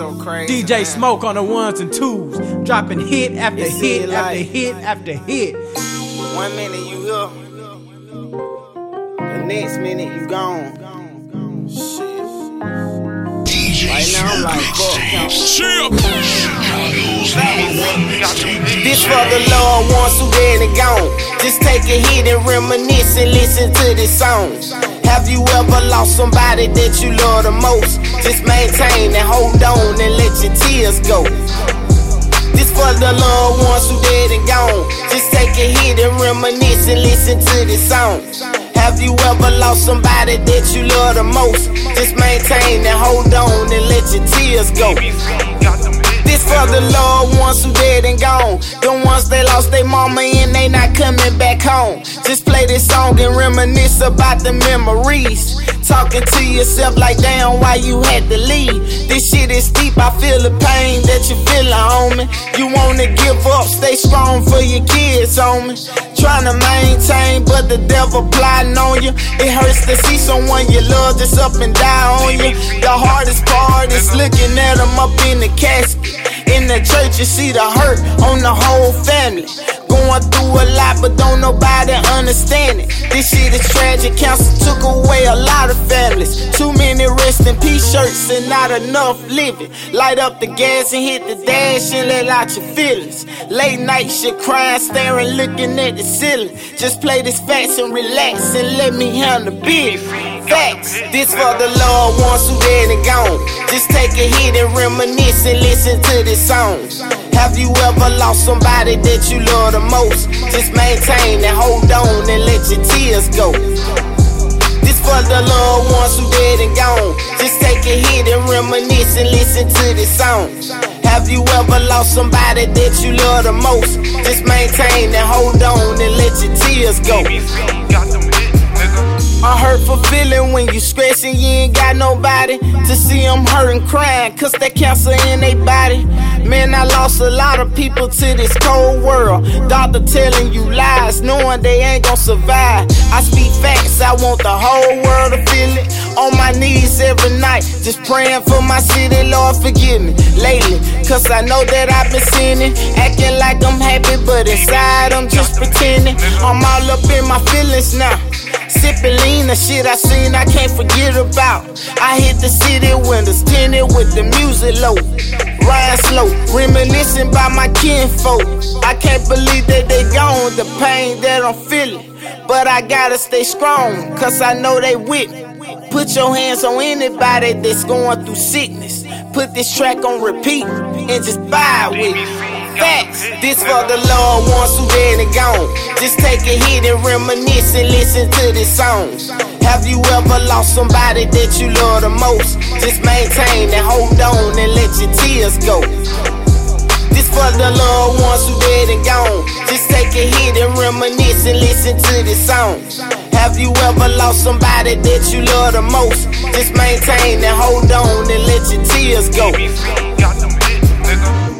so crazy. DJ Smoke on the ones and twos, dropping hit after It's hit after life. hit after hit. One minute you here, the next minute you gone. Now like, fuck, count. Chicago's number one mixtape. This for the Lord ones who dead and gone. Just take a hit and reminisce and listen to this song. Have you ever lost somebody that you love the most? Just maintain and hold on and let your tears go. This for the loved ones who dead and gone. Just take a hit and reminisce and listen to this song. Have you ever lost somebody that you love the most? Just maintain and hold on and let your tears go. This for the loved ones who dead and gone. The ones that lost their mama and they not coming back home. Just play this song and reminisce about the memories. Talking to yourself like damn why you had to leave. This deep, I feel the pain that you feelin', homie. You wanna give up, stay strong for your kids, homie. Trying to maintain, but the devil plotting on you. It hurts to see someone you love just up and die on you. The hardest part is looking at them up in the casket. In the church, you see the hurt on the whole family. Going through a lot, but don't nobody understand it. This shit is tragic. Cancer took away a lot of families. Too many rest in peace shirts and not enough living. Light up the gas and hit the dash and let out your feelings. Late night shit crying, staring, looking at the ceiling. Just play this facts and relax and let me handle big. Facts, this for the loved ones who dead and gone. Just take a hit and reminisce and listen to this song. Have you ever lost somebody that you love the most? Just maintain and hold on and let your tears go. This the loved ones who dead and gone. Just take a hit and reminisce and listen to this song. Have you ever lost somebody that you love the most? Just maintain and hold on and let your tears go. I hurt for feeling when you stressing, you ain't got nobody to see them hurting, crying, cause that cancer in their body. Man, I lost a lot of people to this cold world. Doctor telling you lies, knowing they ain't gon' survive. I speak facts, I want the whole world to feel it. On my knees every night, just praying for my city, Lord, forgive me. Lately, cause I know that I've been sinning, acting like I'm happy, but inside I'm just pretending. I'm all up in my feelings now. The shit I seen I can't forget about. I hit the city windows tinted with the music low. Ride slow, reminiscing about my kinfolk. I can't believe that they gone, the pain that I'm feeling. But I gotta stay strong, cause I know they with me. Put your hands on anybody that's going through sickness. Put this track on repeat and just vibe with it. Facts, this for the loved ones who dead and gone. Just take a hit and reminisce and listen to this song. Have you ever lost somebody that you love the most? Just maintain and hold on and let your tears go. This for the loved ones who dead and gone. Just take a hit and reminisce and listen to this song. Have you ever lost somebody that you love the most? Just maintain and hold on and let your tears go.